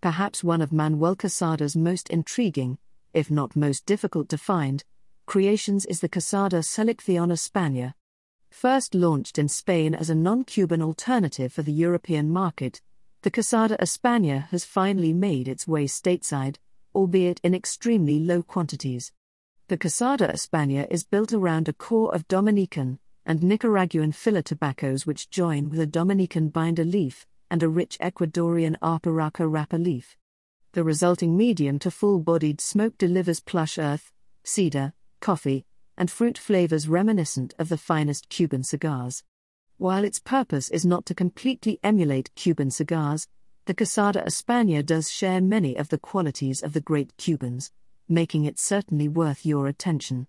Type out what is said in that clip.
perhaps one of Manuel Quesada's most intriguing, if not most difficult to find, creations is the Quesada Selecciona España. First launched in Spain as a non Cuban alternative for the European market, the Quesada España has finally made its way stateside, albeit in extremely low quantities. The Quesada España is built around a core of Dominican and Nicaraguan filler tobaccos which join with a Dominican binder leaf and a rich Ecuadorian Arapiraca wrapper leaf. The resulting medium to full bodied smoke delivers plush earth, cedar, coffee, and fruit flavors reminiscent of the finest Cuban cigars. While its purpose is not to completely emulate Cuban cigars, the Quesada España does share many of the qualities of the great Cubans, making it certainly worth your attention.